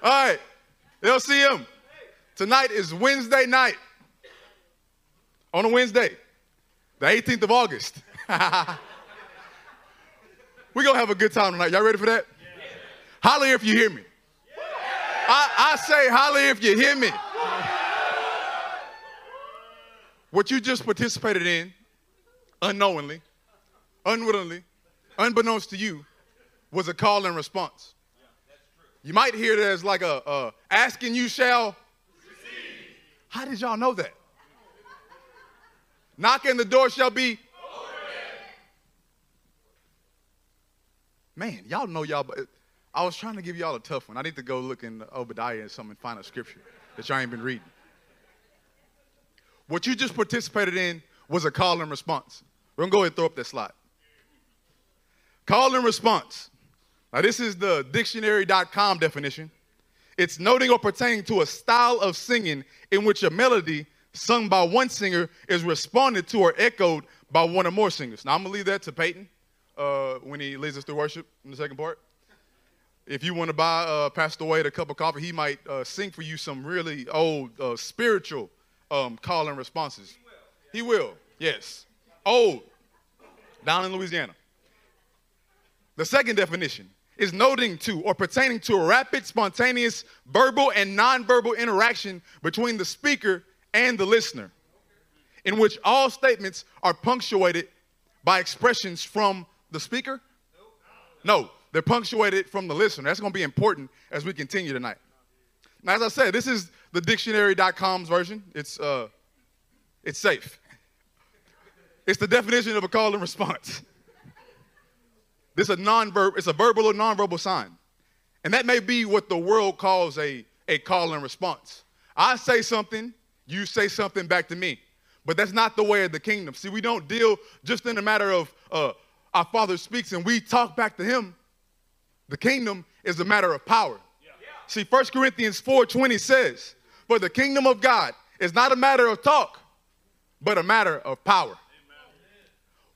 All right, LCM. Tonight is Wednesday night. On a Wednesday, the 18th of August. We're going to have a good time tonight. Y'all ready for that? Holler if you hear me. I, I say holler if you hear me. What you just participated in, unknowingly, unwillingly, unbeknownst to you, was a call and response. You might hear it as like a, a asking you shall. How did y'all know that? Knocking the door shall be. Man, y'all know y'all. but I was trying to give y'all a tough one. I need to go look in Obadiah and something and find a scripture that y'all ain't been reading. What you just participated in was a call and response. We're gonna go ahead and throw up that slide. Call and response. Now, this is the dictionary.com definition. It's noting or pertaining to a style of singing in which a melody sung by one singer is responded to or echoed by one or more singers. Now, I'm gonna leave that to Peyton uh, when he leads us through worship in the second part. If you want to buy uh, Pastor Wade a cup of coffee, he might uh, sing for you some really old uh, spiritual um, call and responses. He will. he will, yes. Old, down in Louisiana. The second definition is noting to or pertaining to a rapid, spontaneous verbal and nonverbal interaction between the speaker and the listener, in which all statements are punctuated by expressions from the speaker? No, they're punctuated from the listener. That's going to be important as we continue tonight. Now, as I said, this is the dictionary.com's version. It's, uh, it's safe. It's the definition of a call and response. This is a non-verb, it's a verbal or non-verbal sign. And that may be what the world calls a, a call and response. I say something, you say something back to me. But that's not the way of the kingdom. See, we don't deal just in a matter of uh, our Father speaks and we talk back to him. The kingdom is a matter of power. Yeah. See, 1 Corinthians 4:20 says, "For the kingdom of God is not a matter of talk, but a matter of power."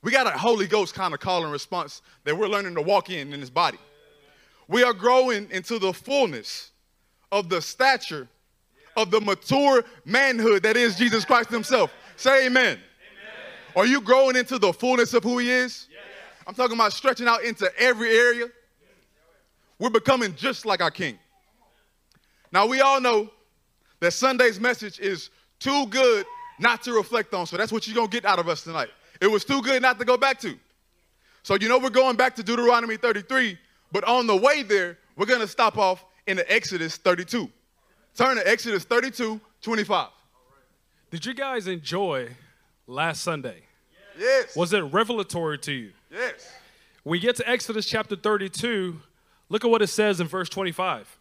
We got a Holy Ghost kind of call and response that we're learning to walk in in this body. We are growing into the fullness of the stature of the mature manhood that is Jesus Christ Himself. Say amen. amen. Are you growing into the fullness of who He is? Yes. I'm talking about stretching out into every area. We're becoming just like our King. Now, we all know that Sunday's message is too good not to reflect on, so that's what you're going to get out of us tonight. It was too good not to go back to. So, you know, we're going back to Deuteronomy 33, but on the way there, we're going to stop off in the Exodus 32. Turn to Exodus 32, 25. Did you guys enjoy last Sunday? Yes. Was it revelatory to you? Yes. When we get to Exodus chapter 32, look at what it says in verse 25.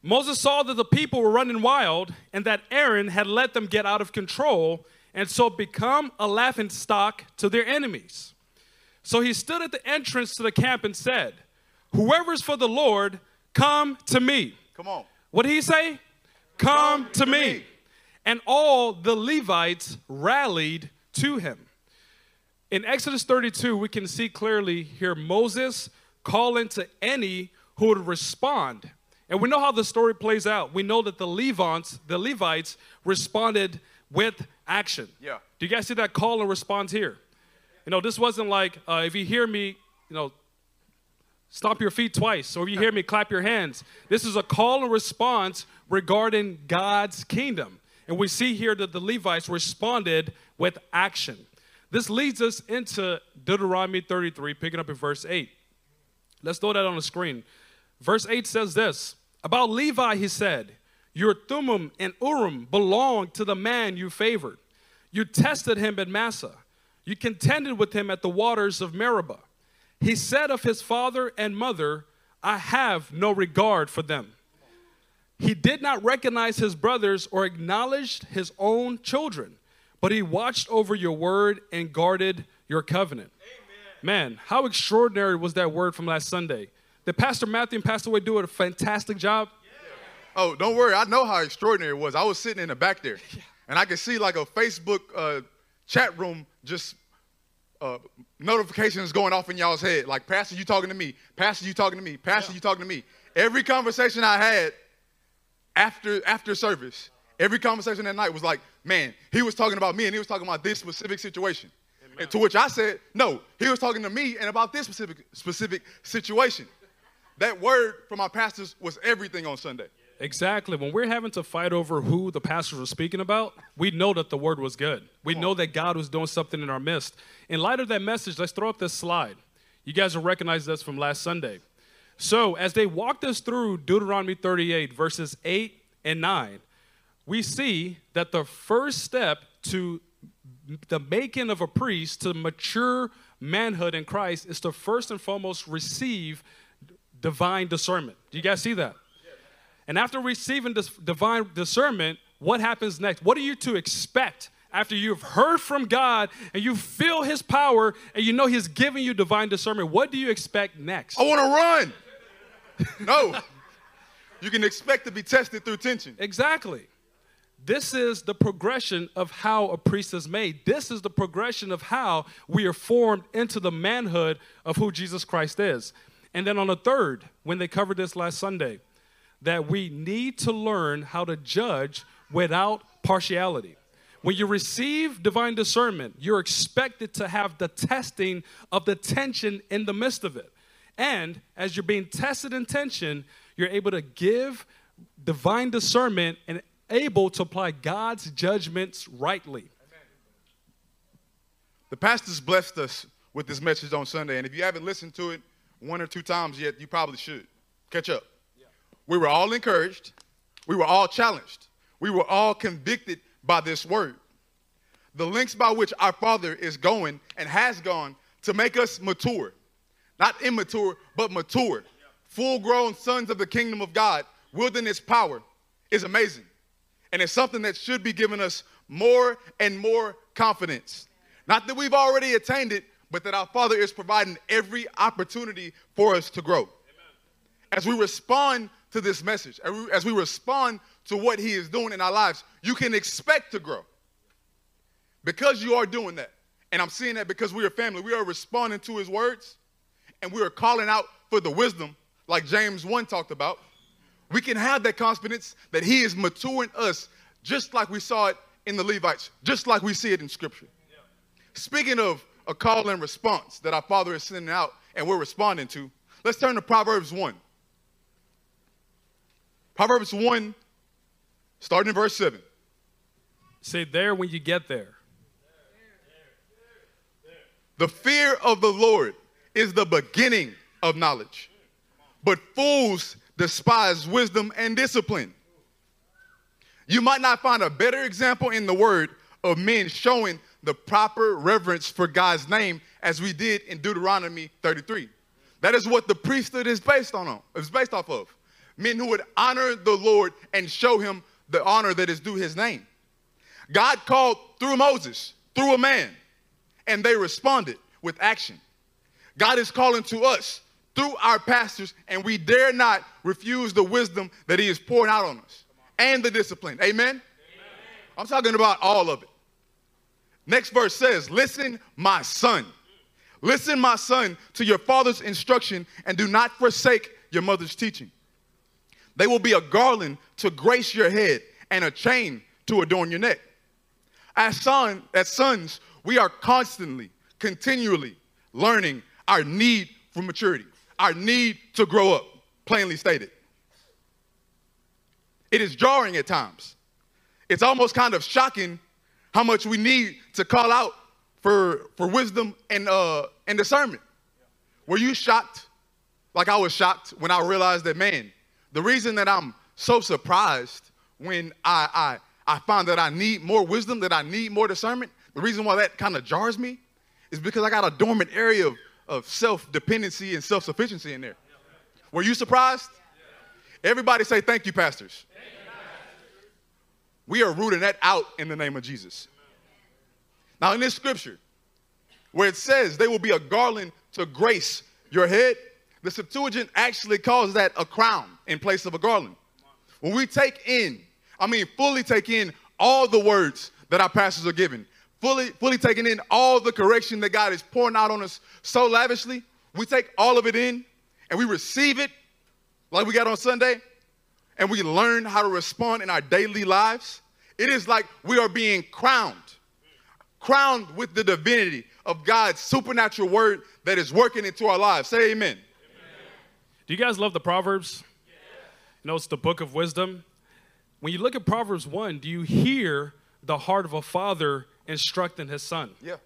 Moses saw that the people were running wild and that Aaron had let them get out of control and so become a laughing stock to their enemies. So he stood at the entrance to the camp and said, Whoever's for the Lord, come to me. Come on. What did he say? Come, come to, me. me. And all the Levites rallied to him. In Exodus 32, we can see clearly here Moses calling to any who would respond. And we know how the story plays out. We know that the Levites, the Levites responded with action. Yeah. Do you guys see that call and response here? You know, this wasn't like uh, if you hear me, you know, stomp your feet twice, or if you hear me, clap your hands. This is a call and response regarding God's kingdom. And we see here that the Levites responded with action. This leads us into Deuteronomy 33, picking up in verse 8. Let's throw that on the screen. Verse 8 says this About Levi, he said, Your Thummim and Urim belong to the man you favored. You tested him at Massah. You contended with him at the waters of Meribah. He said of his father and mother, I have no regard for them. He did not recognize his brothers or acknowledge his own children but he watched over your word and guarded your covenant. Amen. Man, how extraordinary was that word from last Sunday? Did Pastor Matthew and Pastor Wade do a fantastic job? Yeah. Oh, don't worry. I know how extraordinary it was. I was sitting in the back there, yeah. and I could see like a Facebook uh, chat room just uh, notifications going off in y'all's head. Like, Pastor, you talking to me? Pastor, you talking to me? Pastor, yeah. you talking to me? Every conversation I had, after after service, every conversation that night was like, man, he was talking about me and he was talking about this specific situation. And to which I said, no, he was talking to me and about this specific specific situation. That word from our pastors was everything on Sunday. Exactly. When we're having to fight over who the pastors were speaking about, we know that the word was good. We know that God was doing something in our midst. In light of that message, let's throw up this slide. You guys will recognize this from last Sunday. So, as they walked us through Deuteronomy 38, verses 8 and 9, we see that the first step to the making of a priest to mature manhood in Christ is to first and foremost receive divine discernment. Do you guys see that? And after receiving this divine discernment, what happens next? What are you to expect after you've heard from God and you feel His power and you know He's giving you divine discernment? What do you expect next? I want to run. no. You can expect to be tested through tension. Exactly. This is the progression of how a priest is made. This is the progression of how we are formed into the manhood of who Jesus Christ is. And then on the third, when they covered this last Sunday, that we need to learn how to judge without partiality. When you receive divine discernment, you're expected to have the testing of the tension in the midst of it. And as you're being tested in tension, you're able to give divine discernment and able to apply God's judgments rightly. The pastors blessed us with this message on Sunday, and if you haven't listened to it one or two times yet, you probably should. Catch up. We were all encouraged. We were all challenged. We were all convicted by this word. The links by which our Father is going and has gone to make us mature, not immature, but mature, full grown sons of the kingdom of God, its power, is amazing. And it's something that should be giving us more and more confidence. Not that we've already attained it, but that our Father is providing every opportunity for us to grow. As we respond to this message, as we respond to what He is doing in our lives, you can expect to grow. Because you are doing that, and I'm seeing that because we are family, we are responding to His words, and we are calling out for the wisdom, like James 1 talked about. We can have that confidence that He is maturing us just like we saw it in the Levites, just like we see it in Scripture. Yeah. Speaking of a call and response that our Father is sending out and we're responding to, let's turn to Proverbs 1. Proverbs 1, starting in verse 7. Say there when you get there. The fear of the Lord is the beginning of knowledge, but fools despise wisdom and discipline. You might not find a better example in the word of men showing the proper reverence for God's name as we did in Deuteronomy 33. That is what the priesthood is based on, is based off of men who would honor the Lord and show him the honor that is due his name. God called through Moses, through a man, and they responded with action. God is calling to us through our pastors, and we dare not refuse the wisdom that he is pouring out on us and the discipline. Amen? Amen? I'm talking about all of it. Next verse says, Listen, my son. Listen, my son, to your father's instruction, and do not forsake your mother's teaching. They will be a garland to grace your head and a chain to adorn your neck. As, son, as sons, we are constantly, continually learning our need for maturity, our need to grow up, plainly stated. It is jarring at times. It's almost kind of shocking how much we need to call out for, for wisdom and, uh, and discernment. Were you shocked, like I was shocked, when I realized that, man, the reason that I'm so surprised when I, I, I find that I need more wisdom, that I need more discernment, the reason why that kind of jars me is because I got a dormant area of, of self dependency and self sufficiency in there. Were you surprised? Everybody say, Thank you, pastors. We are rooting that out in the name of Jesus. Now, in this scripture, where it says they will be a garland to grace your head, the Septuagint actually calls that a crown in place of a garland. When we take in, I mean, fully take in all the words that our pastors are giving, fully, fully taking in all the correction that God is pouring out on us so lavishly, we take all of it in and we receive it like we got on Sunday. and we learn how to respond in our daily lives, it is like we are being crowned, crowned with the divinity of God's supernatural word that is working into our lives. Say amen. Do you guys love the Proverbs? You know, it's the book of wisdom. When you look at Proverbs 1, do you hear the heart of a father instructing his son? Yeah.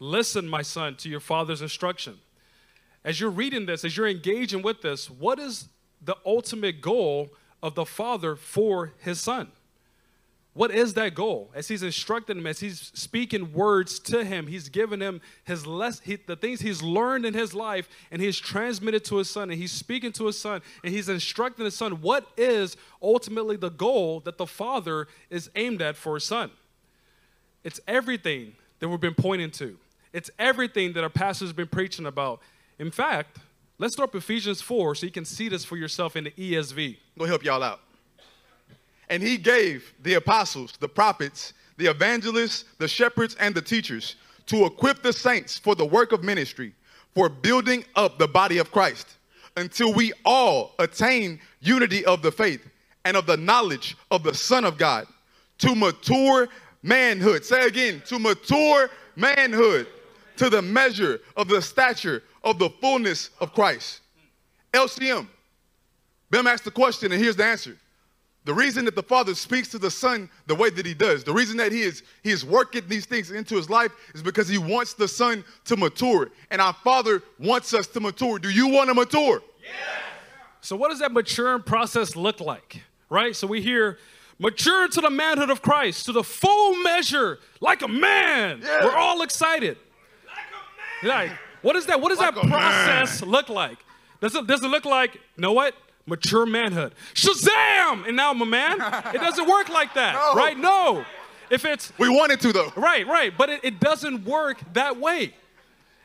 Listen, my son, to your father's instruction. As you're reading this, as you're engaging with this, what is the ultimate goal of the father for his son? What is that goal? As he's instructing him, as he's speaking words to him, he's giving him his less he, the things he's learned in his life, and he's transmitted to his son, and he's speaking to his son, and he's instructing his son. What is ultimately the goal that the father is aimed at for his son? It's everything that we've been pointing to. It's everything that our pastor's been preaching about. In fact, let's up Ephesians 4 so you can see this for yourself in the ESV. Go help y'all out. And he gave the apostles, the prophets, the evangelists, the shepherds, and the teachers to equip the saints for the work of ministry, for building up the body of Christ, until we all attain unity of the faith and of the knowledge of the Son of God, to mature manhood. Say again, to mature manhood, to the measure of the stature of the fullness of Christ. LCM. Bim asked the question, and here's the answer. The reason that the Father speaks to the Son the way that He does, the reason that He is He is working these things into His life is because He wants the Son to mature, and our Father wants us to mature. Do you want to mature? Yes. So, what does that maturing process look like? Right? So, we hear mature into the manhood of Christ, to the full measure, like a man. Yeah. We're all excited. Like, what is that? What does Like that a process look like? Does it, does it look like, you know what? Mature manhood. Shazam! And now I'm a man? It doesn't work like that, No. right? No. If it's, We want it to though. Right, right. But it, it doesn't work that way.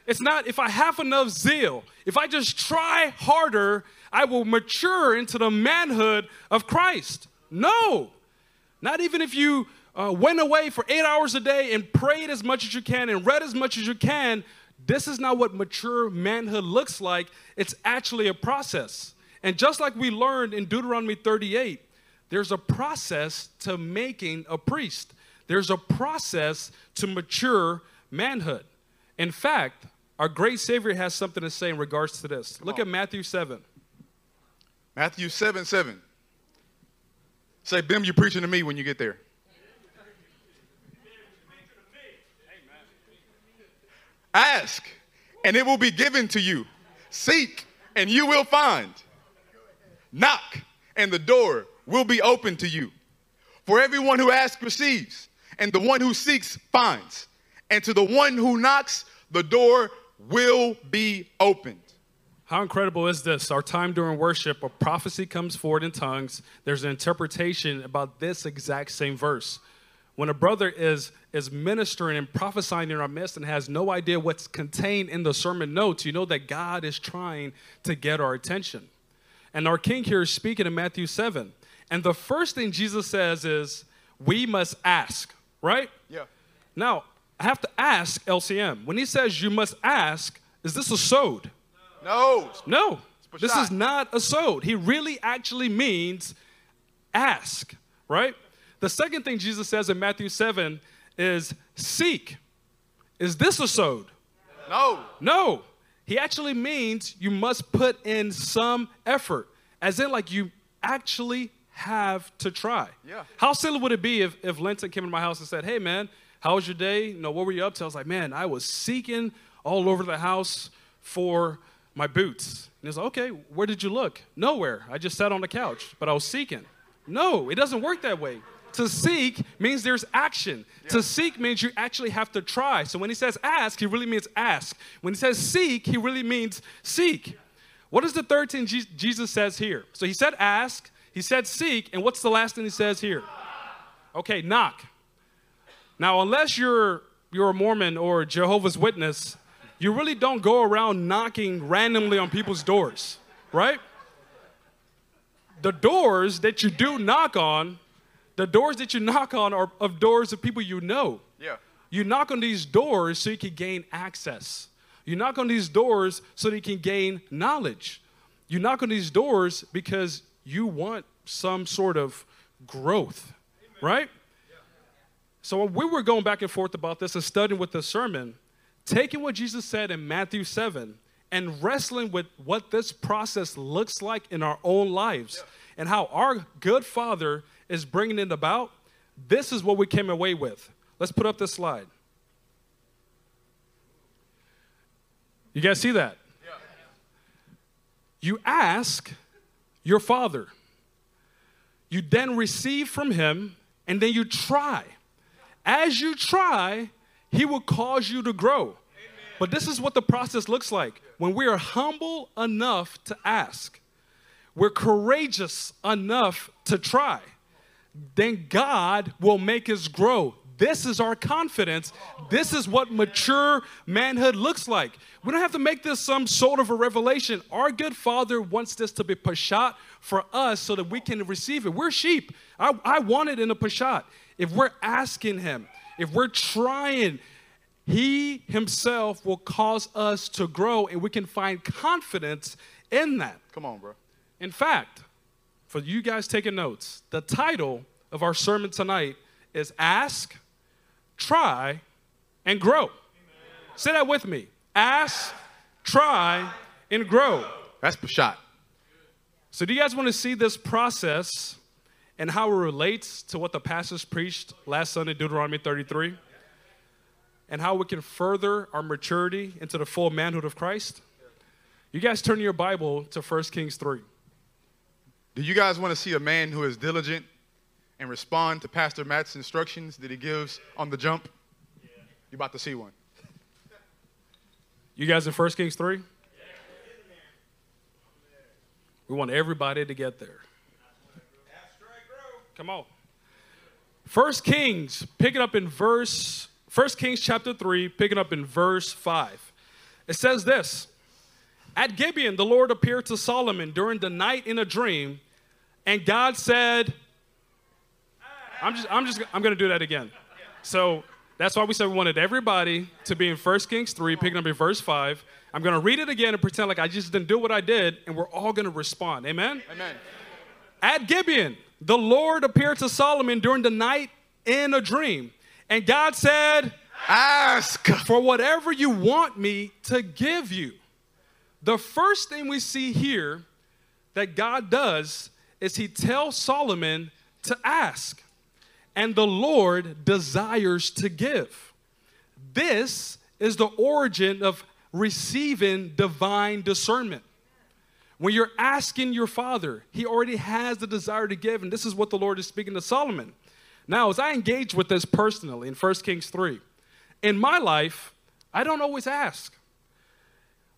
It's not, if I have enough zeal, if I just try harder, I will mature into the manhood of Christ. No. Not even if you uh, went away for eight hours a day and prayed as much as you can and read as much as you can. This is not what mature manhood looks like. It's actually a process. And just like we learned in Deuteronomy 38, there's a process to making a priest. There's a process to mature manhood. In fact, our great Savior has something to say in regards to this. Look at Matthew 7. Matthew 7 7. Say, Bim, you're preaching to me when you get there. Ask, and it will be given to you. Seek, and you will find. Knock, and the door will be open to you. For everyone who asks receives, and the one who seeks finds. And to the one who knocks, the door will be opened. How incredible is this? Our time during worship, a prophecy comes forward in tongues. There's an interpretation about this exact same verse. When a brother is, is ministering and prophesying in our midst and has no idea what's contained in the sermon notes, you know that God is trying to get our attention. And our king here is speaking in Matthew 7. And the first thing Jesus says is, We must ask, right? Yeah. Now, I have to ask LCM. When he says you must ask, is this a sod? No. No, this is not a sod. He really actually means ask, right? The second thing Jesus says in Matthew 7 is seek. Is this a sod? No. No. He actually means you must put in some effort, as in, like, you actually have to try. Yeah. How silly would it be if, if Linton came into my house and said, Hey, man, how was your day? You know, what were you up to? I was like, Man, I was seeking all over the house for my boots. And he's like, Okay, where did you look? Nowhere. I just sat on the couch, but I was seeking. No, it doesn't work that way. To seek means there's action. To seek means you actually have to try. So when he says ask, he really means ask. When he says seek, he really means seek. What is the third thing Jesus says here? So he said ask, he said seek, and what's the last thing he says here? Okay, knock. Now, unless you're you're a Mormon or Jehovah's Witness, you really don't go around knocking randomly on people's doors, right? The doors that you do knock on, the doors that you knock on are of doors of people you know. Yeah. You knock on these doors so you can gain access. You knock on these doors so that you can gain knowledge. You knock on these doors because you want some sort of growth, right? So when we were going back and forth about this and studying with the sermon, taking what Jesus said in Matthew 7 and wrestling with what this process looks like in our own lives and how our good Father is bringing it about, this is what we came away with. Let's put up this slide. You guys see that? You ask your Father. You then receive from Him, and then you try. As you try, He will cause you to grow. But this is what the process looks like when we are humble enough to ask, we're courageous enough to try, then God will make us grow. This is our confidence. This is what mature manhood looks like. We don't have to make this some sort of a revelation. Our good Father wants this to be pashat for us so that we can receive it. We're sheep. I, I want it in a pashat. If we're asking Him, if we're trying, He Himself will cause us to grow and we can find confidence in that. Come on, bro. In fact, for you guys taking notes, the title of our sermon tonight is Ask, Try, and Grow. Amen. Say that with me. Ask, try, and grow. That's the shot. So, do you guys want to see this process and how it relates to what the pastors preached last Sunday, Deuteronomy 33? And how we can further our maturity into the full manhood of Christ? You guys turn your Bible to 1 Kings 3. Do you guys want to see a man who is diligent and respond to Pastor Matt's instructions that he gives on the jump? Yeah. You're about to see one. You guys in 1 Kings 3? We want everybody to get there. Come on. 1 Kings, picking up in verse, 1 Kings chapter 3, picking up in verse 5. It says this At Gibeon, the Lord appeared to Solomon during the night in a dream, and God said, I'm just, I'm just, I'm going to do that again. So that's why we said we wanted everybody to be in 1 Kings 3, picking up in verse 5. I'm going to read it again and pretend like I just didn't do what I did, and we're all going to respond. Amen? Amen. At Gibeon, the Lord appeared to Solomon during the night in a dream. And God said, Ask for whatever you want me to give you. The first thing we see here that God does is he tells Solomon to ask and the Lord desires to give. This is the origin of receiving divine discernment. When you're asking your father, he already has the desire to give, and this is what the Lord is speaking to Solomon. Now, as I engage with this personally in 1 Kings 3, in my life, I don't always ask.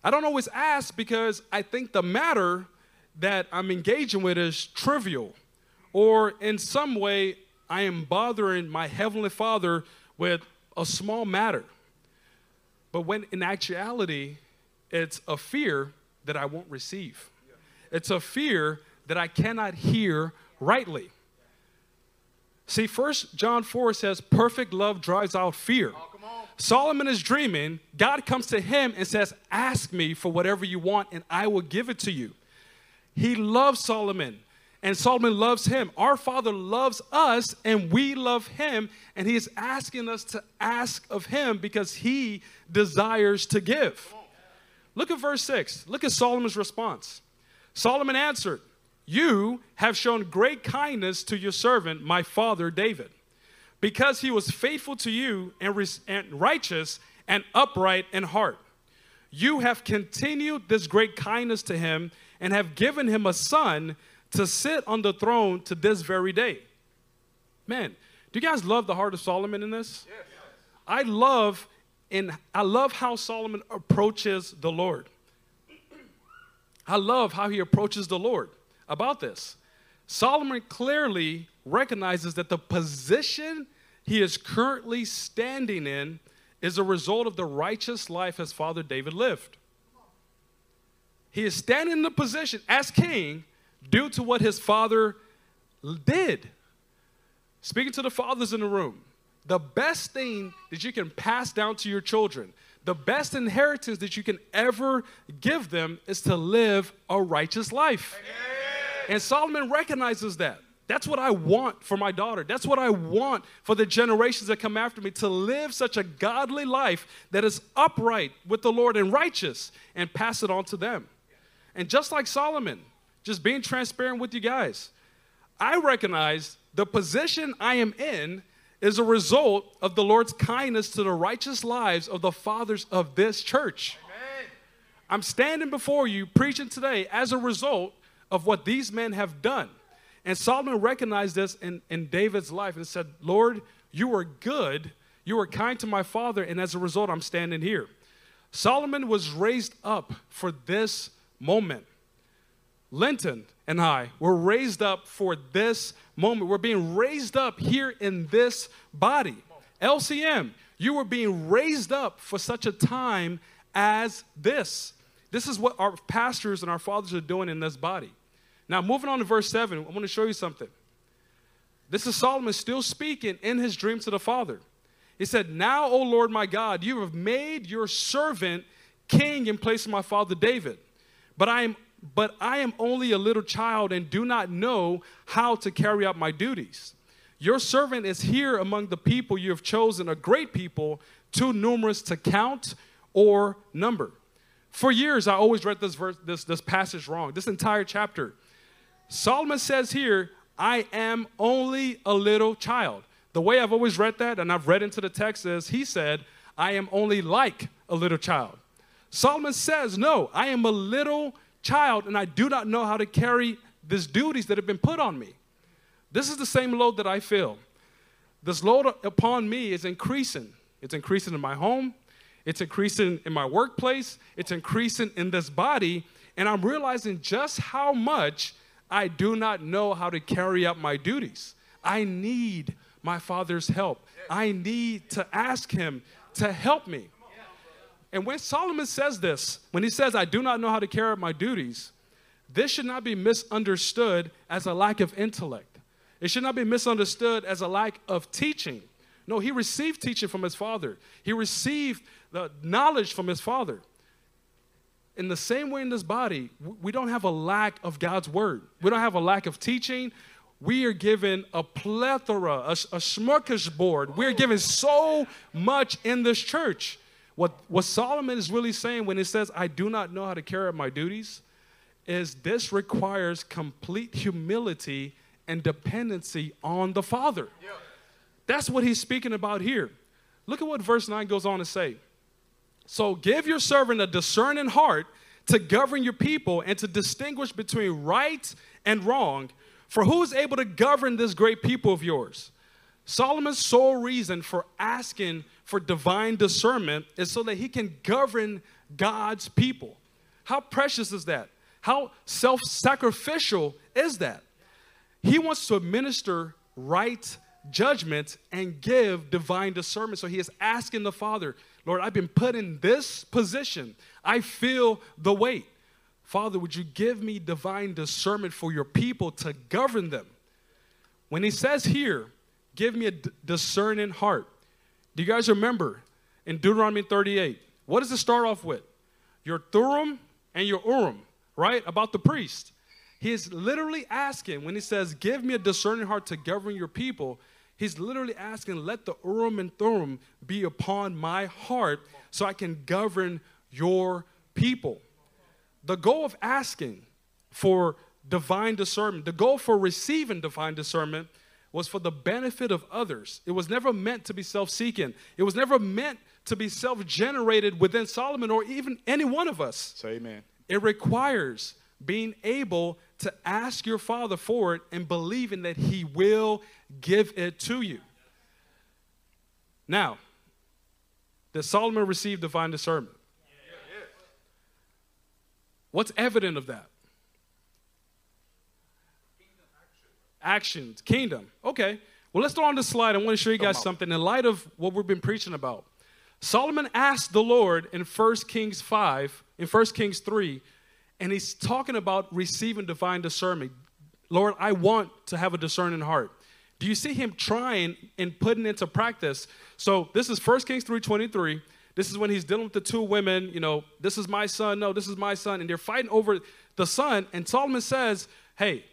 I don't always ask because I think the matter that I'm engaging with is trivial or in some way I am bothering my Heavenly Father with a small matter. But when in actuality, it's a fear that I won't receive, it's a fear that I cannot hear rightly. See, first John 4 says, perfect love drives out fear. Oh, Solomon is dreaming. God comes to him and says, Ask me for whatever you want, and I will give it to you. He loves Solomon and Solomon loves him. Our Father loves us, and we love him, and he is asking us to ask of him because he desires to give. Look at verse 6. Look at Solomon's response. Solomon answered, You have shown great kindness to your servant, my father David, because he was faithful to you and, and righteous and upright in heart. You have continued this great kindness to him and have given him a son to sit on the throne to this very day. Man, do you guys love the heart of Solomon in this? Yes. I love and I love how Solomon approaches the Lord. I love how he approaches the Lord about this. Solomon clearly recognizes that the position he is currently standing in is a result of the righteous life his father David lived. He is standing in the position as king due to what his father did. Speaking to the fathers in the room, the best thing that you can pass down to your children, the best inheritance that you can ever give them is to live a righteous life. And Solomon recognizes that. That's what I want for my daughter. That's what I want for the generations that come after me to live such a godly life that is upright with the Lord and righteous and pass it on to them. And just like Solomon, just being transparent with you guys, I recognize the position I am in is a result of the Lord's kindness to the righteous lives of the fathers of this church. Amen. I'm standing before you preaching today as a result of what these men have done. And Solomon recognized this in, in David's life and said, Lord, you are good, you are kind to my father, and as a result, I'm standing here. Solomon was raised up for this moment. Linton and I were raised up for this moment. We're being raised up here in this body. LCM, you were being raised up for such a time as this. This is what our pastors and our fathers are doing in this body. Now, moving on to verse 7, I want to show you something. This is Solomon still speaking in his dream to the Father. He said, Now, O Lord my God, you have made your servant king in place of my father David. But I am but I am only a little child and do not know how to carry out my duties. Your servant is here among the people you have chosen, a great people, too numerous to count or number. For years, I always read this verse, this, this passage wrong, this entire chapter. Solomon says here, I am only a little child. The way I've always read that, and I've read into the text, is he said, I am only like a little child. Solomon says, No, I am a little child, and I do not know how to carry these duties that have been put on me. This is the same load that I feel. This load upon me is increasing. It's increasing in my home, it's increasing in my workplace, it's increasing in this body, and I'm realizing just how much I do not know how to carry out my duties. I need my Father's help. I need to ask Him to help me. And when Solomon says this, when he says, I do not know how to carry out my duties, this should not be misunderstood as a lack of intellect. It should not be misunderstood as a lack of teaching. No, he received teaching from his father, he received the knowledge from his father. In the same way in this body, we don't have a lack of God's word. We don't have a lack of teaching. We are given a plethora, a, a smorgasbord. We're given so much in this church. What, what Solomon is really saying when he says, I do not know how to carry out my duties, is this requires complete humility and dependency on the Father. Yeah. That's what he's speaking about here. Look at what verse 9 goes on to say. So give your servant a discerning heart to govern your people and to distinguish between right and wrong. For who is able to govern this great people of yours? Solomon's sole reason for asking for divine discernment is so that he can govern God's people. How precious is that? How self sacrificial is that? He wants to administer right judgment and give divine discernment. So he is asking the Father, Lord, I've been put in this position. I feel the weight. Father, would you give me divine discernment for your people to govern them? When he says here, give me a discerning heart, do you guys remember in Deuteronomy 38? What does it start off with? Your Thummim and your Urim, right? About the priest. He is literally asking, when he says, Give me a discerning heart to govern your people, he's literally asking, Let the Urim and Thummim be upon my heart so I can govern your people. The goal of asking for divine discernment, the goal for receiving divine discernment was for the benefit of others. It was never meant to be self seeking, it was never meant to be self generated within Solomon or even any one of us. Say amen. It requires being able to ask your father for it and believing that he will give it to you. Now, did Solomon receive divine discernment? What's evident of that? Actions, kingdom. Okay. Well, let's throw on this slide. I want to show you guys something in light of what we've been preaching about. Solomon asked the Lord in 1 Kings 5, in 1 Kings 3, and he's talking about receiving divine discernment. Lord, I want to have a discerning heart. Do you see him trying and putting into practice? So this is 1 Kings 3:23. This is when he's dealing with the two women, you know, this is my son, no, this is my son, and they're fighting over the son, and Solomon says, Hey,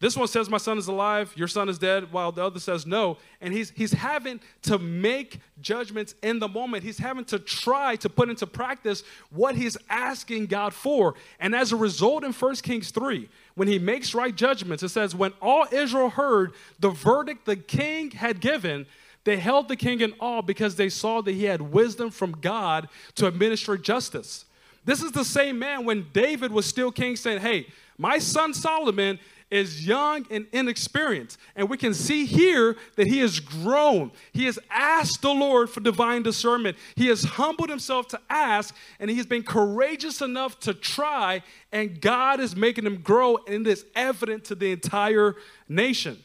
This one says, My son is alive, your son is dead, while the other says no. And he's, he's having to make judgments in the moment. He's having to try to put into practice what he's asking God for. And as a result, in 1 Kings 3, when he makes right judgments, it says, When all Israel heard the verdict the king had given, they held the king in awe because they saw that he had wisdom from God to administer justice. This is the same man when David was still king saying, Hey, my son Solomon is young and inexperienced. And we can see here that he has grown. He has asked the Lord for divine discernment. He has humbled himself to ask, and he has been courageous enough to try, and God is making him grow, and it is evident to the entire nation.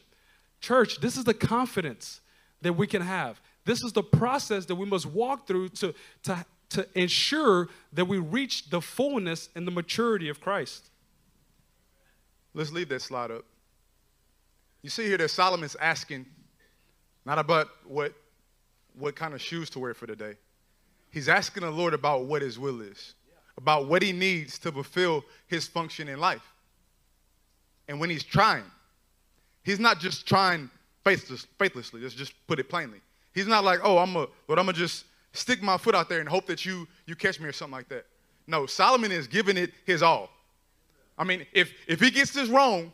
Church, this is the confidence that we can have. This is the process that we must walk through to, to, to ensure that we reach the fullness and the maturity of Christ. Let's leave that slide up. You see here that Solomon's asking not about what, what kind of shoes to wear for the day. He's asking the Lord about what his will is, about what he needs to fulfill his function in life. And when he's trying, he's not just trying faithless, faithlessly, let's just put it plainly. He's not like, oh, I'm a, but I'm gonna just stick my foot out there and hope that you you catch me or something like that. No, Solomon is giving it his all. I mean, if if he gets this wrong,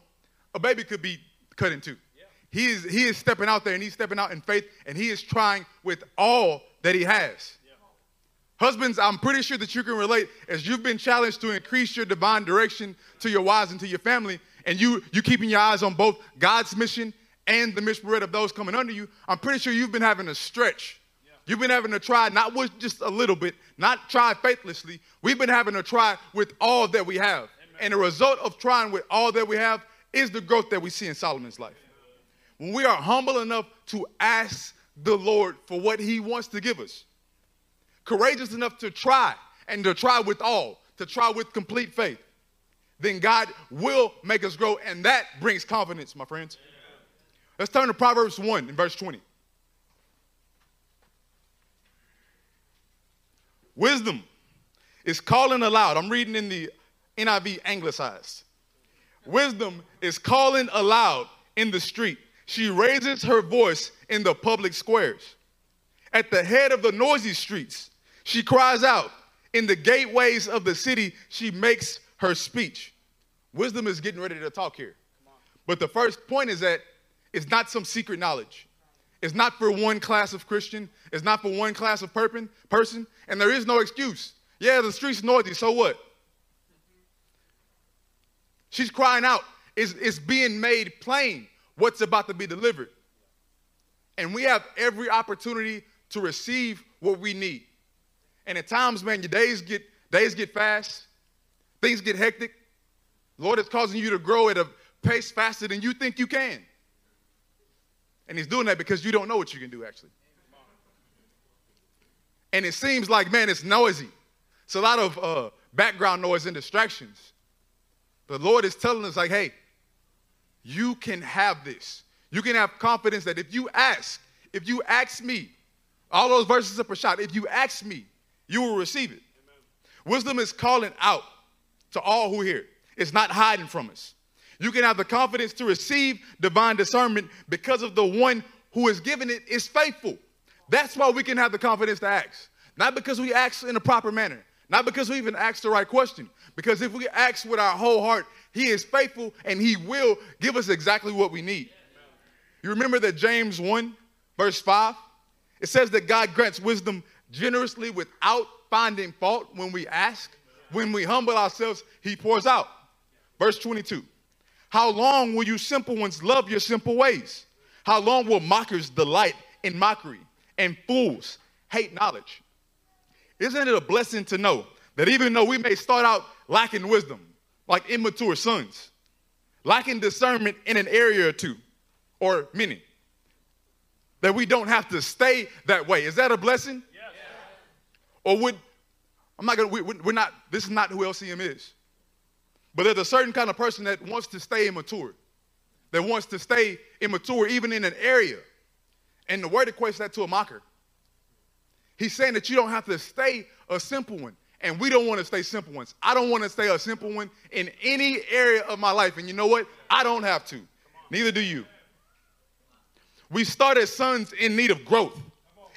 a baby could be cut in two. Yeah. He is he is stepping out there and he's stepping out in faith and he is trying with all that he has. Husbands, I'm pretty sure that you can relate as you've been challenged to increase your divine direction to your wives and to your family, and you you keeping your eyes on both God's mission and the mission of those coming under you. I'm pretty sure you've been having a stretch. Yeah. You've been having to try not with just a little bit, not try faithlessly. We've been having to try with all that we have. And the result of trying with all that we have is the growth that we see in Solomon's life. When we are humble enough to ask the Lord for what he wants to give us, courageous enough to try and to try with all, to try with complete faith, then God will make us grow, and that brings confidence, my friends. Let's turn to Proverbs 1 in verse 20. Wisdom is calling aloud. I'm reading in the NIV anglicized. Wisdom is calling aloud in the street. She raises her voice in the public squares. At the head of the noisy streets, she cries out. In the gateways of the city, she makes her speech. Wisdom is getting ready to talk here. But the first point is that it's not some secret knowledge. It's not for one class of Christian. It's not for one class of person. And there is no excuse. Yeah, the street's noisy, so what? She's crying out. It's, it's being made plain what's about to be delivered. And we have every opportunity to receive what we need. And at times, man, your days get days get fast, things get hectic. Lord is causing you to grow at a pace faster than you think you can. And he's doing that because you don't know what you can do actually. And it seems like, man, it's noisy. It's a lot of uh, background noise and distractions. The Lord is telling us, like, hey, you can have this. You can have confidence that if you ask, if you ask me, all those verses are shot. If you ask me, you will receive it. Amen. Wisdom is calling out to all who hear. It's not hiding from us. You can have the confidence to receive divine discernment because of the one who is giving it is faithful. That's why we can have the confidence to ask. Not because we ask in a proper manner, not because we even ask the right question, because if we ask with our whole heart, He is faithful and He will give us exactly what we need. You remember that James 1, verse 5? It says that God grants wisdom generously without finding fault when we ask. When we humble ourselves, He pours out. Verse 22 How long will you simple ones love your simple ways? How long will mockers delight in mockery and fools hate knowledge? Isn't it a blessing to know that even though we may start out lacking wisdom, like immature sons, lacking discernment in an area or two, or many. That we don't have to stay that way. Is that a blessing? Yes. Or would, I'm not gonna, we, we're not, this is not who LCM is. But there's a certain kind of person that wants to stay immature, that wants to stay immature even in an area. And the word equates that to a mocker. He's saying that you don't have to stay a simple one And we don't want to stay simple ones. I don't want to stay a simple one in any area of my life. And you know what? I don't have to. Neither do you. We start as sons in need of growth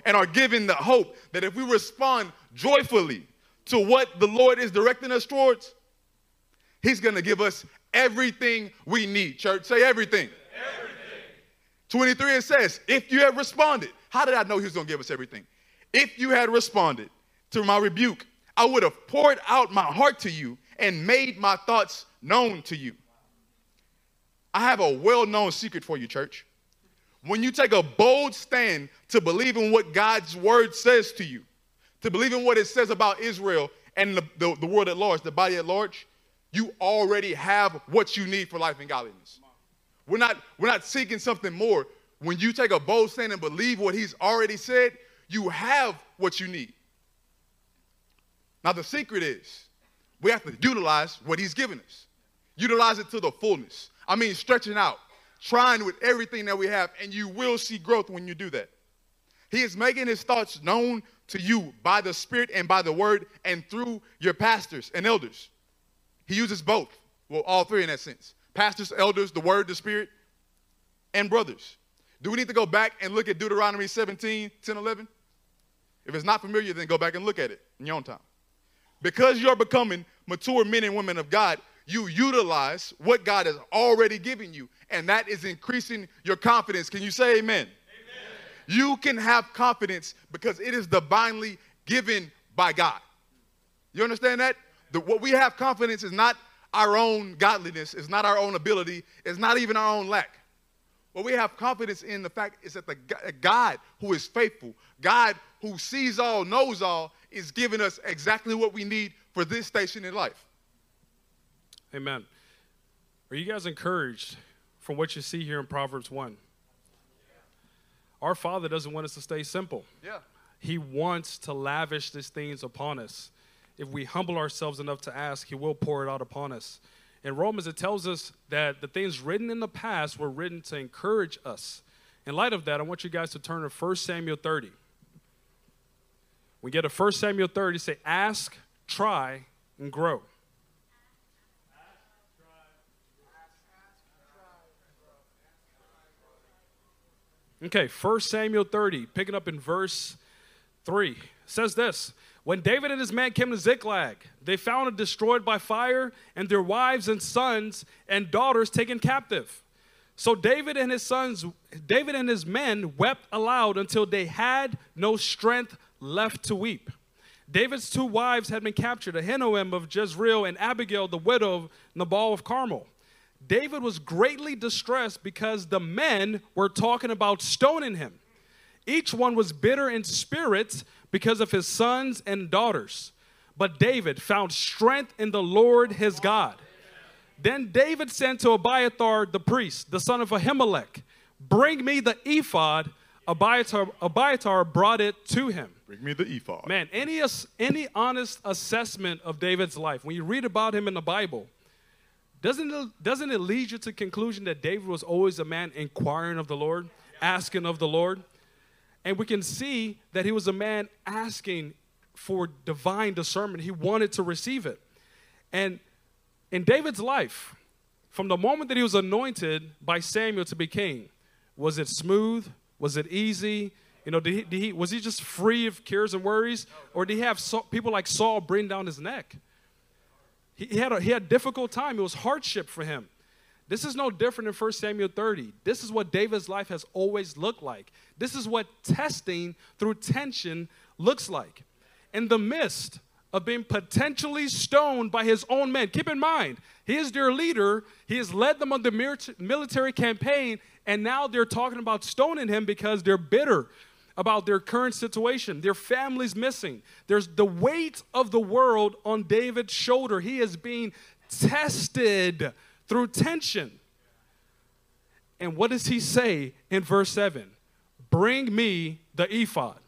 and are given the hope that if we respond joyfully to what the Lord is directing us towards, He's going to give us everything we need. Church, say everything. everything. 23 it says, if you have responded, how did I know He was going to give us everything? If you had responded to my rebuke, I would have poured out my heart to you and made my thoughts known to you. I have a well known secret for you, church. When you take a bold stand to believe in what God's word says to you, to believe in what it says about Israel and the, the, the world at large, the body at large, you already have what you need for life and godliness. We're not, we're not seeking something more. When you take a bold stand and believe what he's already said, you have what you need. Now, the secret is we have to utilize what he's given us, utilize it to the fullness. I mean, stretching out, trying with everything that we have, and you will see growth when you do that. He is making his thoughts known to you by the Spirit and by the Word and through your pastors and elders. He uses both, well, all three in that sense pastors, elders, the Word, the Spirit, and brothers. Do we need to go back and look at Deuteronomy 17, 10, 11? If it's not familiar, then go back and look at it in your own time. Because you're becoming mature men and women of God, you utilize what God has already given you, and that is increasing your confidence. Can you say amen? amen? You can have confidence because it is divinely given by God. You understand that? The, what we have confidence is not our own godliness, it's not our own ability, it's not even our own lack. What we have confidence in the fact is that the God who is faithful, God who sees all, knows all, is giving us exactly what we need for this station in life. Amen. Are you guys encouraged from what you see here in Proverbs 1? Our Father doesn't want us to stay simple. Yeah. He wants to lavish these things upon us. If we humble ourselves enough to ask, He will pour it out upon us. In Romans, it tells us that the things written in the past were written to encourage us. In light of that, I want you guys to turn to 1 Samuel 30. We get to 1 Samuel 30, say, ask, try, and grow. Okay, 1 Samuel 30, picking up in verse 3, says this When David and his men came to Ziklag, they found it destroyed by fire, and their wives and sons and daughters taken captive. So David and his sons, David and his men wept aloud until they had no strength left to weep. David's two wives had been captured, Ahinoam of Jezreel and Abigail, the widow of Nabal of Carmel. David was greatly distressed because the men were talking about stoning him. Each one was bitter in spirit because of his sons and daughters. But David found strength in the Lord his God. Then David sent to Abiathar the priest, the son of Ahimelech, Bring me the ephod. Abiathar, Abiathar brought it to him. Bring me the ephod. Man, any, any honest assessment of David's life, when you read about him in the Bible, doesn't it, doesn't it lead you to conclusion that David was always a man inquiring of the Lord, asking of the Lord? And we can see that he was a man asking for divine discernment. He wanted to receive it. And in David's life, from the moment that he was anointed by Samuel to be king, was it smooth? Was it easy? You know, did he, did he, was he just free of cares and worries? Or did he have people like Saul bring down his neck? He, he, had a, he had a difficult time. It was hardship for him. This is no different in 1 Samuel 30. This is what David's life has always looked like. This is what testing through tension looks like. In the midst of being potentially stoned by his own men, keep in mind, he is their leader. He has led them on the military campaign, and now they're talking about stoning him because they're bitter about their current situation. Their family's missing. There's the weight of the world on David's shoulder. He is being tested through tension. And what does he say in verse 7? Bring me the ephod.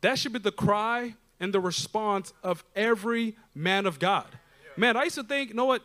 That should be the cry and the response of every man of God. Man, I used to think, you know what?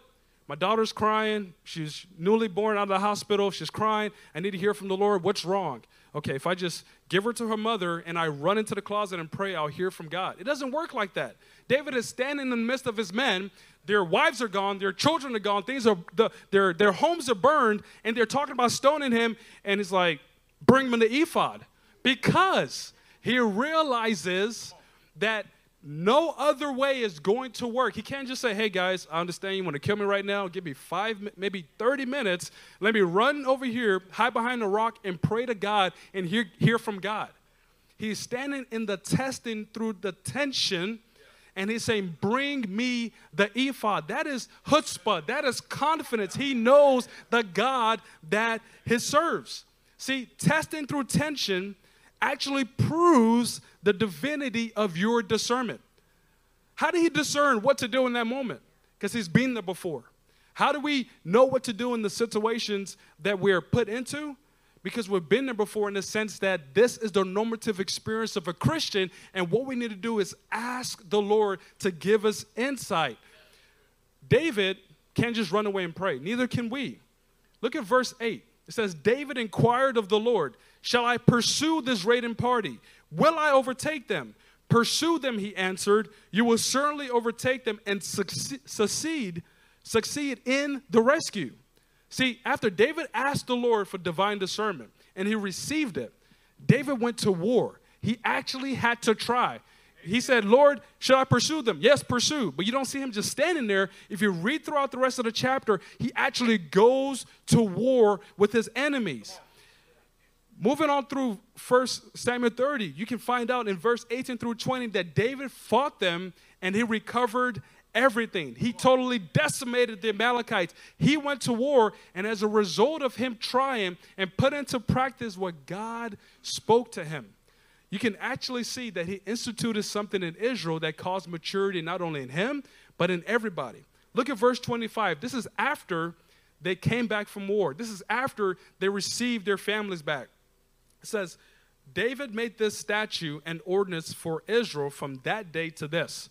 My daughter's crying. She's newly born out of the hospital. She's crying. I need to hear from the Lord. What's wrong? Okay, if I just give her to her mother and I run into the closet and pray, I'll hear from God. It doesn't work like that. David is standing in the midst of his men. Their wives are gone, their children are gone, things are the, their their homes are burned, and they're talking about stoning him. And he's like, "Bring him to ephod," because he realizes that no other way is going to work. He can't just say, hey guys, I understand you want to kill me right now. Give me five, maybe 30 minutes. Let me run over here, hide behind the rock, and pray to God and hear, hear from God. He's standing in the testing through the tension, and he's saying, Bring me the ephod. That is chutzpah, that is confidence. He knows the God that he serves. See, testing through tension actually proves the divinity of your discernment. How did he discern what to do in that moment? Because he's been there before. How do we know what to do in the situations that we're put into? Because we've been there before in the sense that this is the normative experience of a Christian, and what we need to do is ask the Lord to give us insight. David can't just run away and pray, neither can we. Look at verse 8. It says, David inquired of the Lord, Shall I pursue this raiding party? Will I overtake them? Pursue them, he answered. You will certainly overtake them and succeed, succeed in the rescue. See, after David asked the Lord for divine discernment and he received it, David went to war. He actually had to try. He said, Lord, should I pursue them? Yes, pursue. But you don't see him just standing there. If you read throughout the rest of the chapter, he actually goes to war with his enemies. Moving on through 1 Samuel 30, you can find out in verse 18 through 20 that David fought them and he recovered everything. He totally decimated the Amalekites. He went to war, and as a result of him trying and put into practice what God spoke to him, you can actually see that he instituted something in Israel that caused maturity not only in him, but in everybody. Look at verse 25. This is after they came back from war, this is after they received their families back. It says, David made this statute and ordinance for Israel from that day to this.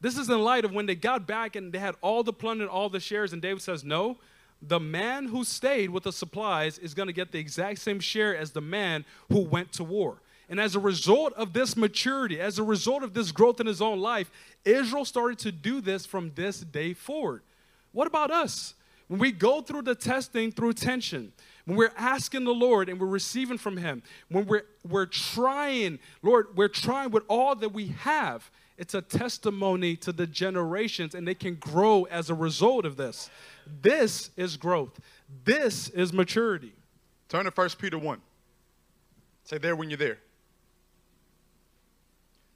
This is in light of when they got back and they had all the plunder and all the shares, and David says, No, the man who stayed with the supplies is going to get the exact same share as the man who went to war. And as a result of this maturity, as a result of this growth in his own life, Israel started to do this from this day forward. What about us? When we go through the testing through tension, when we're asking the Lord and we're receiving from Him, when we're, we're trying, Lord, we're trying with all that we have, it's a testimony to the generations and they can grow as a result of this. This is growth, this is maturity. Turn to 1 Peter 1. Say there when you're there.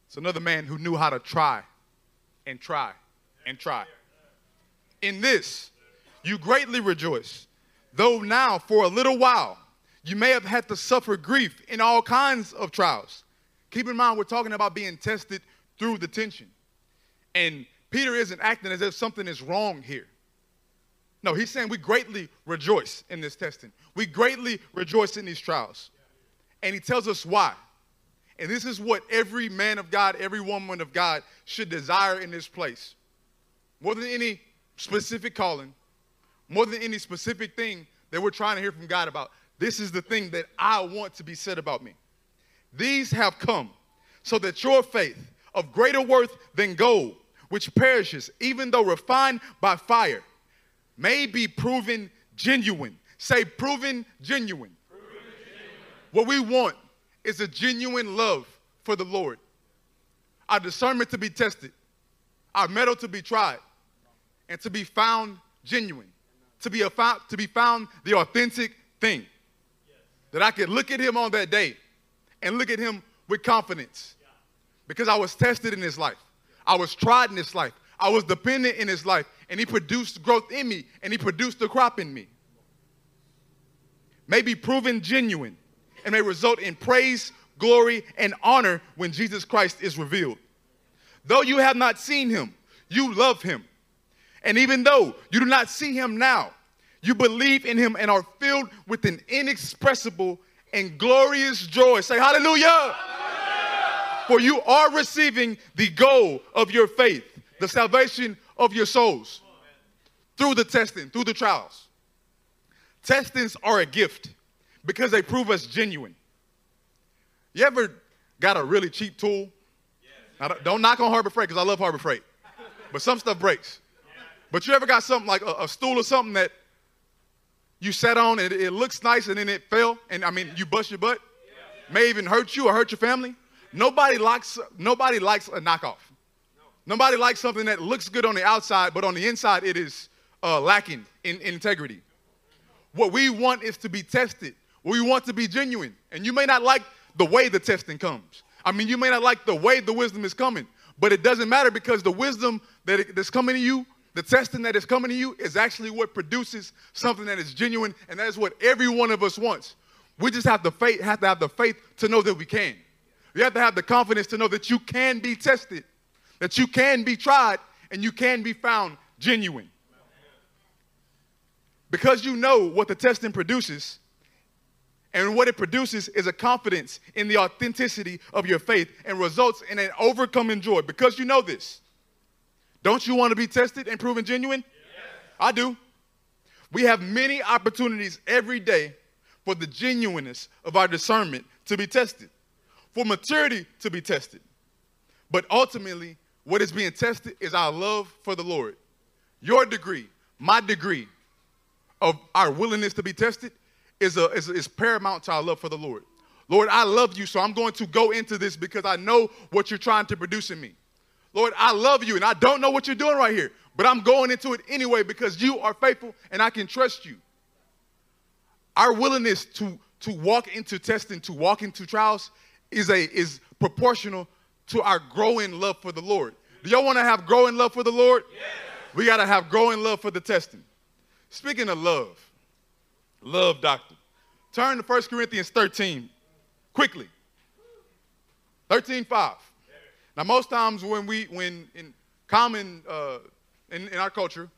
It's another man who knew how to try and try and try. In this, you greatly rejoice Though now, for a little while, you may have had to suffer grief in all kinds of trials. Keep in mind, we're talking about being tested through the tension. And Peter isn't acting as if something is wrong here. No, he's saying we greatly rejoice in this testing. We greatly rejoice in these trials. And he tells us why. And this is what every man of God, every woman of God should desire in this place. More than any specific calling, more than any specific thing that we're trying to hear from God about. This is the thing that I want to be said about me. These have come so that your faith, of greater worth than gold, which perishes, even though refined by fire, may be proven genuine. Say, proven genuine. Proven. What we want is a genuine love for the Lord, our discernment to be tested, our metal to be tried, and to be found genuine to be, a, to be found the authentic thing. Yes. That I could look at him on that day and look at him with confidence. Yeah. Because I was tested in his life. I was tried in his life. I was dependent in his life. And he produced growth in me and he produced a crop in me. May be proven genuine and may result in praise, glory, and honor when Jesus Christ is revealed. Though you have not seen him, you love him. And even though you do not see him now, you believe in him and are filled with an inexpressible and glorious joy. Say hallelujah. hallelujah. For you are receiving the goal of your faith, the salvation of your souls. through the testing, through the trials. Testings are a gift because they prove us genuine. You ever got a really cheap tool? Now, don't knock on Harbor Freight because I love Harbor Freight, but some stuff breaks. But you ever got something like a, a stool or something that you sat on and it, it, looks nice and then it fell and I mean you bust your butt? May even hurt you or hurt your family? Nobody likes nobody likes a knockoff. Nobody likes something that looks good on the outside, but on the inside it is uh, lacking in, in integrity. What we want is to be tested. We want to be genuine. And you may not like the way the testing comes. I mean, you may not like the way the wisdom is coming, but it doesn't matter because the wisdom that it, that's coming to you, the testing that is coming to you, is actually what produces something that is genuine, and that is what every one of us wants. We just have the faith, have to have the faith to know that we can. You have to have the confidence to know that you can be tested, that you can be tried, and you can be found genuine. Because you know what the testing produces, and what it produces is a confidence in the authenticity of your faith and results in an overcoming joy. Because you know this. Don't you want to be tested and proven genuine? Yes. I do. We have many opportunities every day for the genuineness of our discernment to be tested, for maturity to be tested. But ultimately, what is being tested is our love for the Lord. Your degree, my degree of our willingness to be tested is, a, is, is paramount to our love for the Lord. Lord, I love you, so I'm going to go into this because I know what you're trying to produce in me. Lord, I love you, and I don't know what you're doing right here, but I'm going into it anyway because you are faithful and I can trust you. Our willingness to, to walk into testing, to walk into trials, is, a, is proportional to our growing love for the Lord. Do y'all want to have growing love for the Lord? Yes. We got to have growing love for the testing. Speaking of love, love doctrine. Turn to 1 Corinthians 13 quickly. 13:5. Now, most times when we, when in common uh, in, in our culture,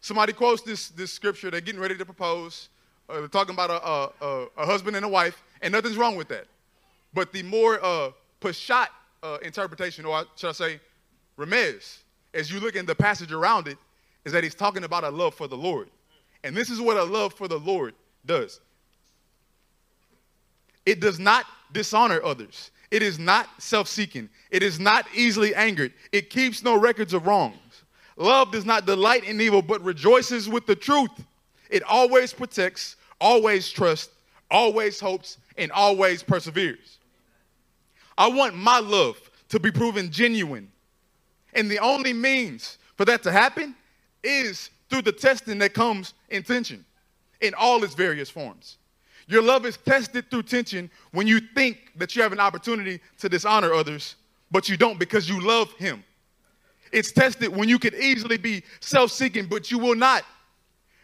somebody quotes this, this scripture, they're getting ready to propose, uh, they're talking about a, a, a, husband and a wife, and nothing's wrong with that. But the more uh, uh, interpretation, or should I say, Remez, as you look in the passage around it, is that he's talking about a love for the Lord. And this is what a love for the Lord does it does not dishonor others. It is not self seeking. It is not easily angered. It keeps no records of wrongs. Love does not delight in evil, but rejoices with the truth. It always protects, always trusts, always hopes, and always perseveres. I want my love to be proven genuine. And the only means for that to happen is through the testing that comes in tension in all its various forms. Your love is tested through tension when you think that you have an opportunity to dishonor others, but you don't because you love Him. It's tested when you could easily be self seeking, but you will not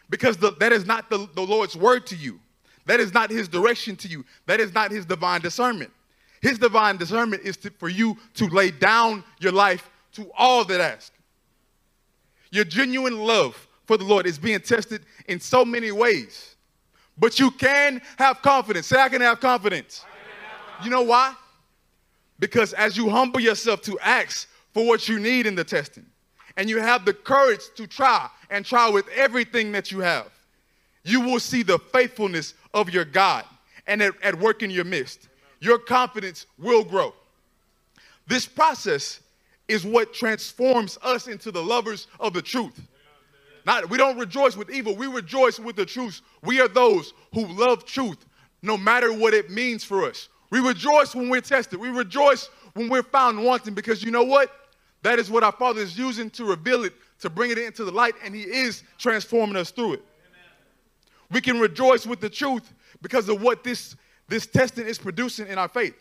because the, that is not the, the Lord's word to you. That is not His direction to you. That is not His divine discernment. His divine discernment is to, for you to lay down your life to all that ask. Your genuine love for the Lord is being tested in so many ways. But you can have confidence. Say, I can have confidence. You know why? Because as you humble yourself to ask for what you need in the testing, and you have the courage to try and try with everything that you have, you will see the faithfulness of your God and at, at work in your midst. Your confidence will grow. This process is what transforms us into the lovers of the truth. Not, we don't rejoice with evil, we rejoice with the truth. We are those who love truth no matter what it means for us. We rejoice when we're tested. We rejoice when we're found wanting because you know what? That is what our Father is using to reveal it, to bring it into the light, and He is transforming us through it. We can rejoice with the truth because of what this, this testing is producing in our faith.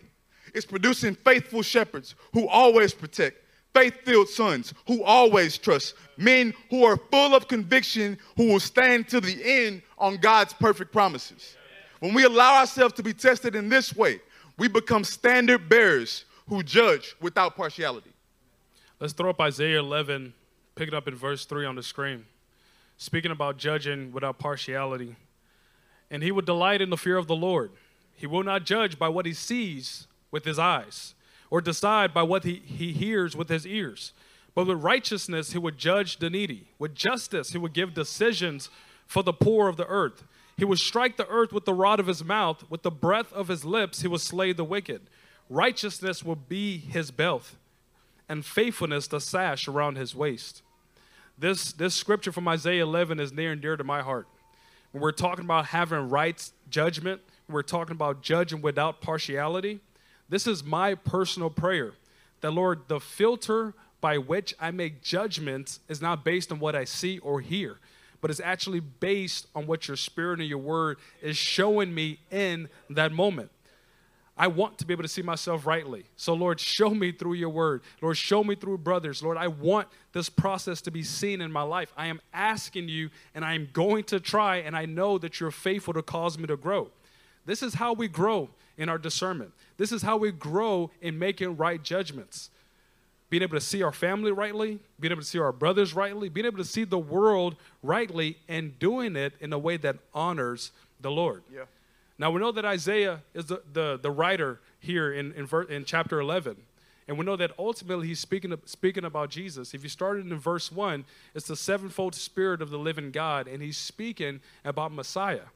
It's producing faithful shepherds who always protect, faith filled sons who always trust, men who are full of conviction who will stand to the end on God's perfect promises. When we allow ourselves to be tested in this way, we become standard bearers who judge without partiality. Let's throw up Isaiah 11, pick it up in verse 3 on the screen. Speaking about judging without partiality. And he would delight in the fear of the Lord. He will not judge by what he sees with his eyes or decide by what he, he hears with his ears, But with righteousness, he would judge the needy. With justice, he would give decisions for the poor of the earth. He would strike the earth with the rod of his mouth. With the breath of his lips, he would slay the wicked. Righteousness will be his belt, and faithfulness the sash around his waist. This, this scripture from Isaiah 11 is near and dear to my heart. When we're talking about having rights judgment, we're talking about judging without partiality. This is my personal prayer that, Lord, the filter by which I make judgments is not based on what I see or hear, but it's actually based on what your spirit and your word is showing me in that moment. I want to be able to see myself rightly. So, Lord, show me through your word. Lord, show me through brothers. Lord, I want this process to be seen in my life. I am asking you, and I am going to try, and I know that you're faithful to cause me to grow. This is how we grow in our discernment. This is how we grow in making right judgments being able to see our family rightly, being able to see our brothers rightly, being able to see the world rightly, and doing it in a way that honors the Lord. Yeah. Now we know that Isaiah is the, the, the writer here in, in, ver, in chapter 11. And we know that ultimately he's speaking, speaking about Jesus. If you started in verse 1, it's the sevenfold spirit of the living God, and he's speaking about Messiah.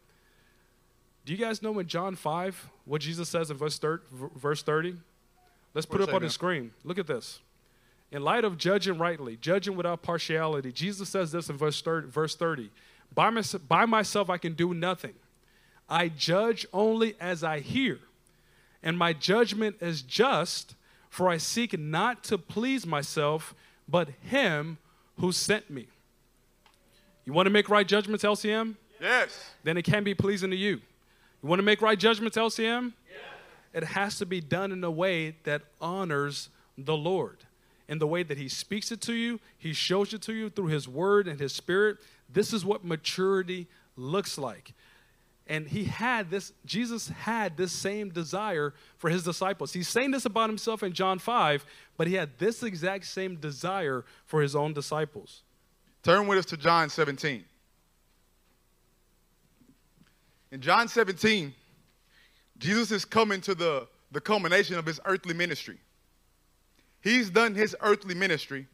Do you guys know in John 5 what Jesus says in verse 30? Verse 30? Let's put it up on the screen. Look at this. In light of judging rightly, judging without partiality, Jesus says this in verse 30. Verse 30 by, my, by myself I can do nothing. I judge only as I hear, and my judgment is just, for I seek not to please myself, but him who sent me. You want to make right judgments, LCM? Yes. Then it can be pleasing to you. You want to make right judgments, LCM? Yes. It has to be done in a way that honors the Lord in the way that he speaks it to you, he shows it to you through his word and his spirit. This is what maturity looks like. And he had this, Jesus had this same desire for his disciples. He's saying this about himself in John 5, but he had this exact same desire for his own disciples. Turn with us to John 17. In John 17, Jesus is coming to the, the culmination of his earthly ministry. He's done his earthly ministry,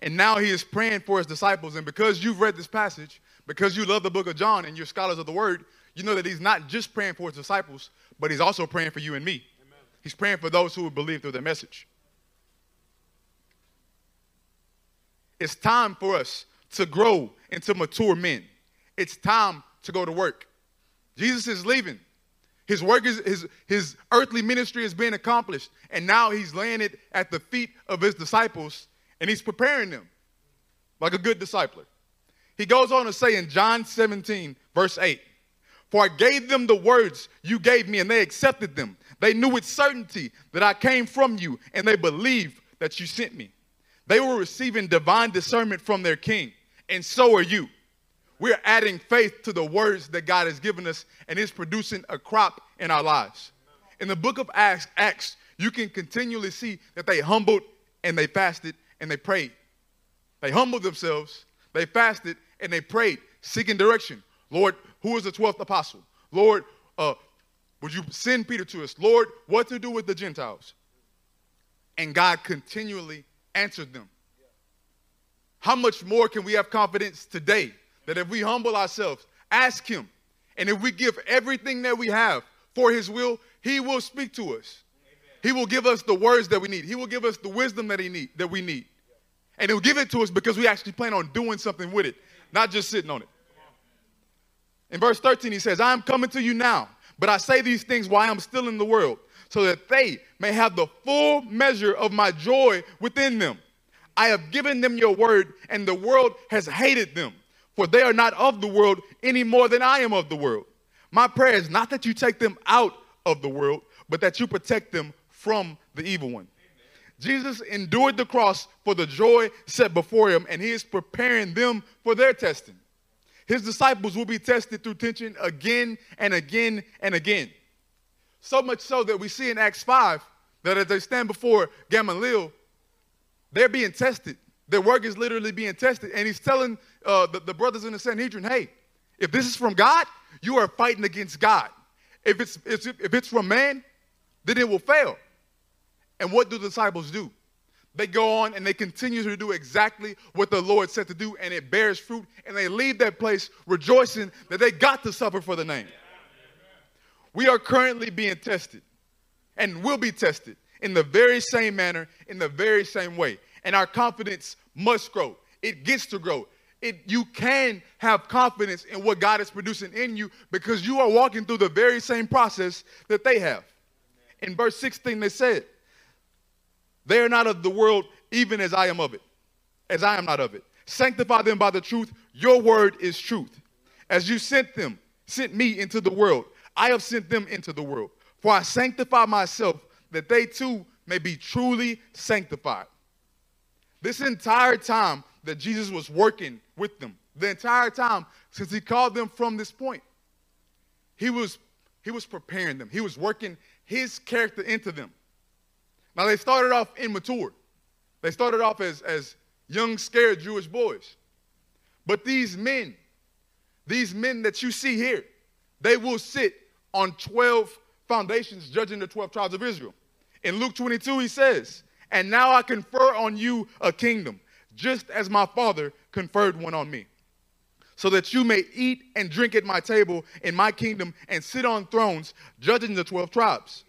and now he is praying for his disciples. And because you've read this passage, because you love the book of John and you're scholars of the word, you know that he's not just praying for his disciples, but he's also praying for you and me. Amen. He's praying for those who will believe through the message. It's time for us to grow into mature men. It's time to go to work. Jesus is leaving. His work is his, his earthly ministry is being accomplished. And now he's laying it at the feet of his disciples and he's preparing them like a good discipler. He goes on to say in John 17, verse 8, For I gave them the words you gave me, and they accepted them. They knew with certainty that I came from you, and they believed that you sent me. They were receiving divine discernment from their king, and so are you. We're adding faith to the words that God has given us, and it's producing a crop in our lives. In the book of Acts, Acts, you can continually see that they humbled and they fasted and they prayed. They humbled themselves, they fasted, and they prayed, seeking direction. Lord, who is the 12th apostle? Lord, uh, would you send Peter to us? Lord, what to do with the Gentiles? And God continually answered them. How much more can we have confidence today that if we humble ourselves, ask Him, and if we give everything that we have for His will, He will speak to us. Amen. He will give us the words that we need. He will give us the wisdom that He need that we need, and He'll give it to us because we actually plan on doing something with it, not just sitting on it. In verse 13, He says, "I am coming to you now, but I say these things while I am still in the world." So that they may have the full measure of my joy within them. I have given them your word, and the world has hated them for they are not of the world any more than I am of the world. My prayer is not that you take them out of the world, but that you protect them from the evil one. Jesus endured the cross for the joy set before him, and he is preparing them for their testing. His disciples will be tested through tension again and again and again. So much so that we see in Acts 5 that as they stand before Gamaliel, they're being tested. Their work is literally being tested. And he's telling uh, the, the brothers in the Sanhedrin, hey, if this is from God, you are fighting against God. If it's, if it's from man, then it will fail. And what do the disciples do? they go on and they continue to do exactly what the Lord said to do, and it bears fruit, and they leave that place rejoicing that they got to suffer for the name. We are currently being tested and will be tested in the very same manner, in the very same way. And our confidence must grow. It gets to grow. It, you can have confidence in what God is producing in you because you are walking through the very same process that they have. In verse 16, they said, They are not of the world, even as I am of it, as I am not of it. Sanctify them by the truth. Your word is truth. As you sent them, sent me into the world, I have sent them into the world. For I sanctify myself that they too may be truly sanctified. This entire time that Jesus was working with them, the entire time since he called them from this point, he was, he was preparing them. He was working his character into them. Now, they started off immature. They started off as, as young, scared Jewish boys. But these men, these men that you see here, they will sit on 12 foundations judging the 12 tribes of Israel. In Luke 22, he says, And now I confer on you a kingdom, just as my father conferred one on me, so that you may eat and drink at my table in my kingdom and sit on thrones, judging the 12 tribes.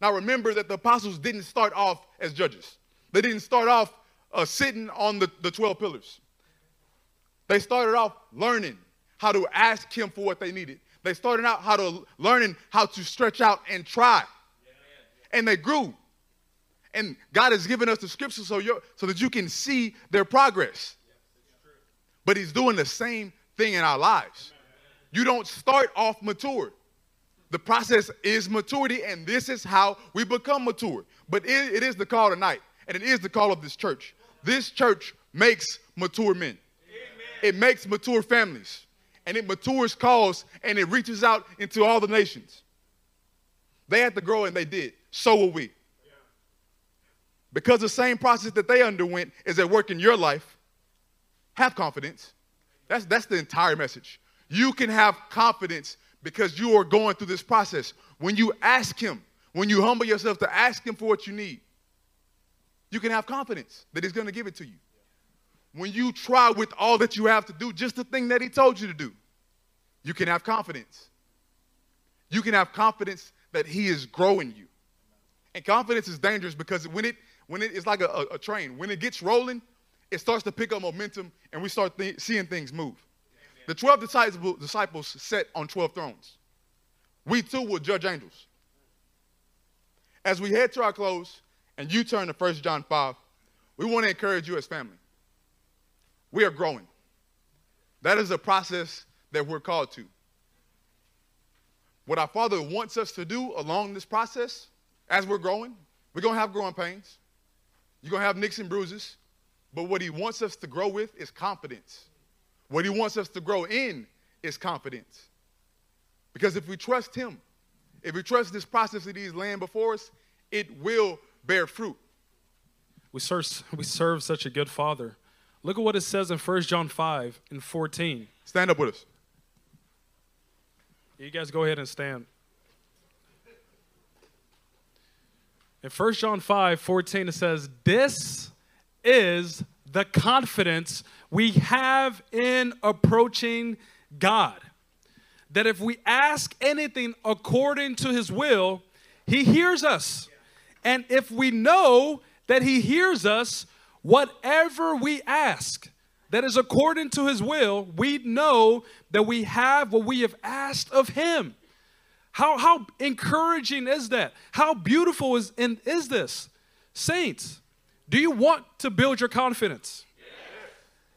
Now remember that the apostles didn't start off as judges, they didn't start off uh, sitting on the, the 12 pillars. They started off learning how to ask him for what they needed. They started out how to learning how to stretch out and try and they grew. And God has given us the scripture so, so that you can see their progress. But He's doing the same thing in our lives. You don't start off mature. The process is maturity, and this is how we become mature. But it, it is the call tonight, and it is the call of this church. This church makes mature men, it makes mature families, and it matures calls, and it reaches out into all the nations. They had to grow, and they did so will we. Because the same process that they underwent is at work in your life, have confidence. That's, that's the entire message. You can have confidence because you are going through this process. When you ask Him, when you humble yourself to ask Him for what you need, you can have confidence that He's going to give it to you. When you try with all that you have to do, just the thing that He told you to do, you can have confidence. You can have confidence that He is growing you. And confidence is dangerous because when it when it is like a, a, a, train, when it gets rolling, it starts to pick up momentum and we start th- seeing things move. Amen. The 12 disciples, disciples sat on 12 thrones. We too will judge angels. As we head to our close and you turn to 1 John 5, we want to encourage you as family. We are growing. That is a process that we're called to. What our Father wants us to do along this process as we're growing, we're going to have growing pains. You're going to have nicks and bruises. But what he wants us to grow with is confidence. What he wants us to grow in is confidence. Because if we trust him, if we trust this process that he's laying before us, it will bear fruit. We serve, we serve such a good father. Look at what it says in 1 John 5 and 14. Stand up with us. You guys go ahead and stand. In 1 John 5 14, it says, This is the confidence we have in approaching God. That if we ask anything according to his will, he hears us. And if we know that he hears us, whatever we ask that is according to his will, we know that we have what we have asked of him. How, how encouraging is that? How beautiful is, in, is this? Saints, do you want to build your confidence?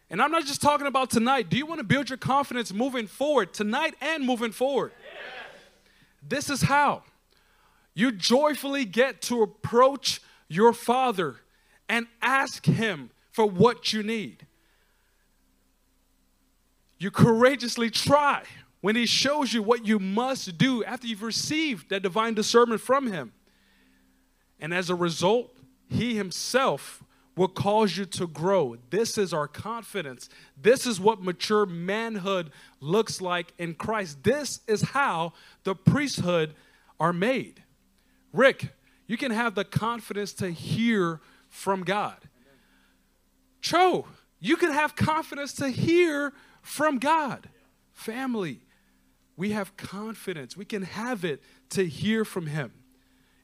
And I'm not just talking about tonight. Do you want to build your confidence moving forward, tonight and moving forward? Yes. This is how you joyfully get to approach your Father and ask Him for what you need. You courageously try when he shows you what you must do after you've received that divine discernment from him. And as a result, he himself will cause you to grow. This is our confidence. This is what mature manhood looks like in Christ. This is how the priesthood are made. Rick, you can have the confidence to hear from God. Cho, you can have confidence to hear from God. Family, we have confidence. We can have it to hear from Him.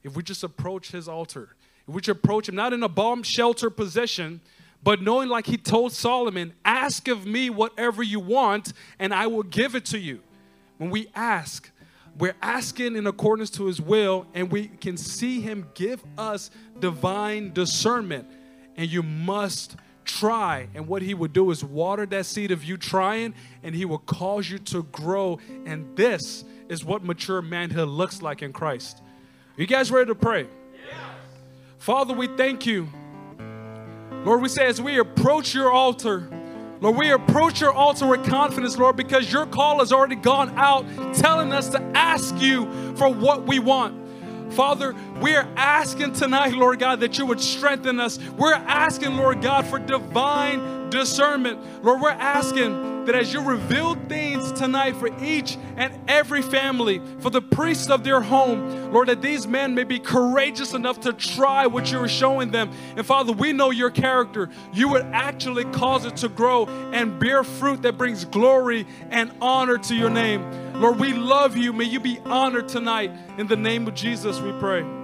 If we just approach His altar, if we approach Him, not in a bomb shelter position, but knowing, like He told Solomon, ask of me whatever you want, and I will give it to you. When we ask, we're asking in accordance to His will, and we can see Him give us divine discernment. And you must try. And what he would do is water that seed of you trying, and he will cause you to grow. And this is what mature manhood looks like in Christ. Are you guys ready to pray? Yes. Father, we thank you. Lord, we say as we approach your altar, Lord, we approach your altar with confidence, Lord, because your call has already gone out telling us to ask you for what we want. Father, we are asking tonight, Lord God, that you would strengthen us. We're asking, Lord God, for divine discernment. Lord, we're asking that as you reveal things tonight for each and every family, for the priests of their home, Lord, that these men may be courageous enough to try what you're showing them. And Father, we know your character. You would actually cause it to grow and bear fruit that brings glory and honor to your name. Lord, we love you. May you be honored tonight. In the name of Jesus, we pray.